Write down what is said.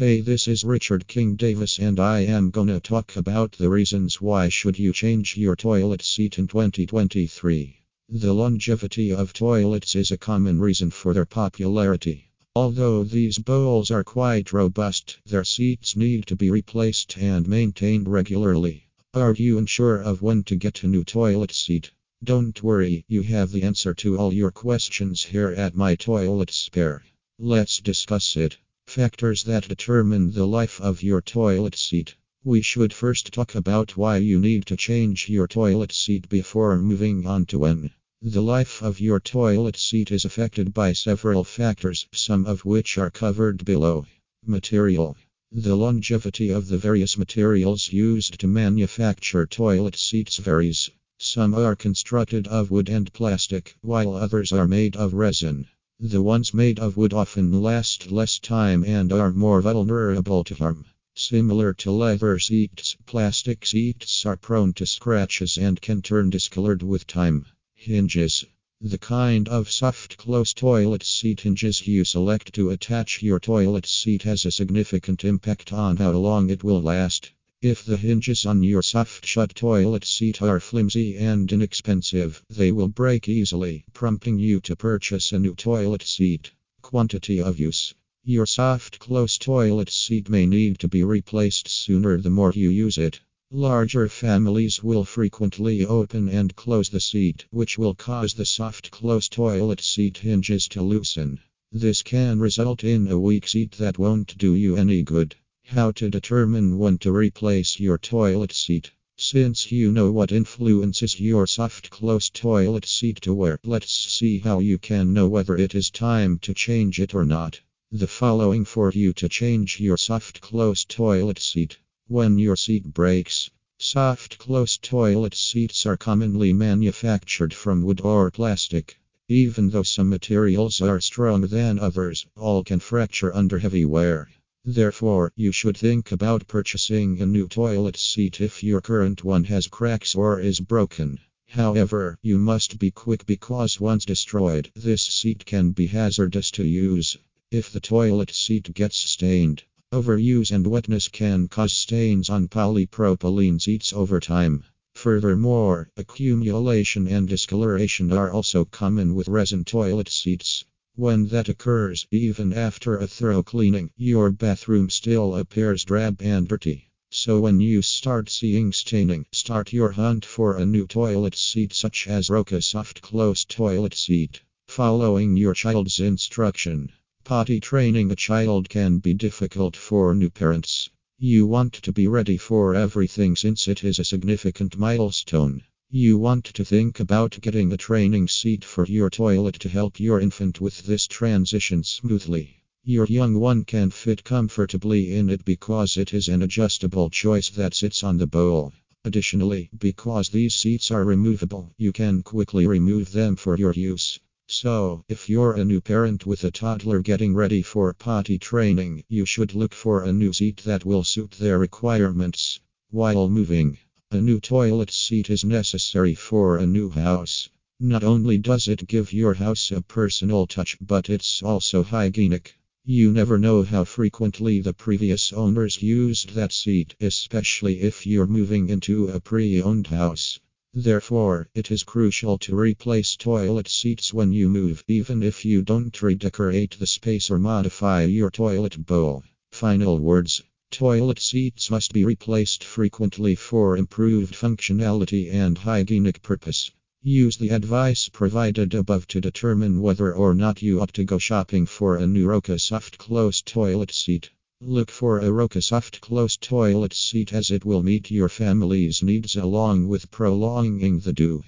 Hey, this is Richard King Davis and I am gonna talk about the reasons why should you change your toilet seat in 2023. The longevity of toilets is a common reason for their popularity. Although these bowls are quite robust, their seats need to be replaced and maintained regularly. Are you unsure of when to get a new toilet seat? Don't worry, you have the answer to all your questions here at My Toilet Spare. Let's discuss it. Factors that determine the life of your toilet seat. We should first talk about why you need to change your toilet seat before moving on to when. The life of your toilet seat is affected by several factors, some of which are covered below. Material The longevity of the various materials used to manufacture toilet seats varies. Some are constructed of wood and plastic, while others are made of resin. The ones made of wood often last less time and are more vulnerable to harm. Similar to leather seats, plastic seats are prone to scratches and can turn discolored with time. Hinges. The kind of soft close toilet seat hinges you select to attach your toilet seat has a significant impact on how long it will last. If the hinges on your soft shut toilet seat are flimsy and inexpensive, they will break easily, prompting you to purchase a new toilet seat. Quantity of use. Your soft close toilet seat may need to be replaced sooner the more you use it. Larger families will frequently open and close the seat, which will cause the soft close toilet seat hinges to loosen. This can result in a weak seat that won't do you any good. How to determine when to replace your toilet seat. Since you know what influences your soft close toilet seat to wear, let's see how you can know whether it is time to change it or not. The following for you to change your soft close toilet seat. When your seat breaks, soft close toilet seats are commonly manufactured from wood or plastic. Even though some materials are stronger than others, all can fracture under heavy wear. Therefore, you should think about purchasing a new toilet seat if your current one has cracks or is broken. However, you must be quick because once destroyed, this seat can be hazardous to use. If the toilet seat gets stained, Overuse and wetness can cause stains on polypropylene seats over time. Furthermore, accumulation and discoloration are also common with resin toilet seats. When that occurs, even after a thorough cleaning, your bathroom still appears drab and dirty. So when you start seeing staining, start your hunt for a new toilet seat such as Roca Soft Close Toilet Seat. Following your child's instruction. Potty training a child can be difficult for new parents. You want to be ready for everything since it is a significant milestone. You want to think about getting a training seat for your toilet to help your infant with this transition smoothly. Your young one can fit comfortably in it because it is an adjustable choice that sits on the bowl. Additionally, because these seats are removable, you can quickly remove them for your use. So, if you're a new parent with a toddler getting ready for potty training, you should look for a new seat that will suit their requirements. While moving, a new toilet seat is necessary for a new house. Not only does it give your house a personal touch, but it's also hygienic. You never know how frequently the previous owners used that seat, especially if you're moving into a pre owned house. Therefore, it is crucial to replace toilet seats when you move, even if you don't redecorate the space or modify your toilet bowl. Final words Toilet seats must be replaced frequently for improved functionality and hygienic purpose. Use the advice provided above to determine whether or not you ought to go shopping for a new Roca Soft Close toilet seat. Look for a Roca soft close toilet seat as it will meet your family's needs along with prolonging the do.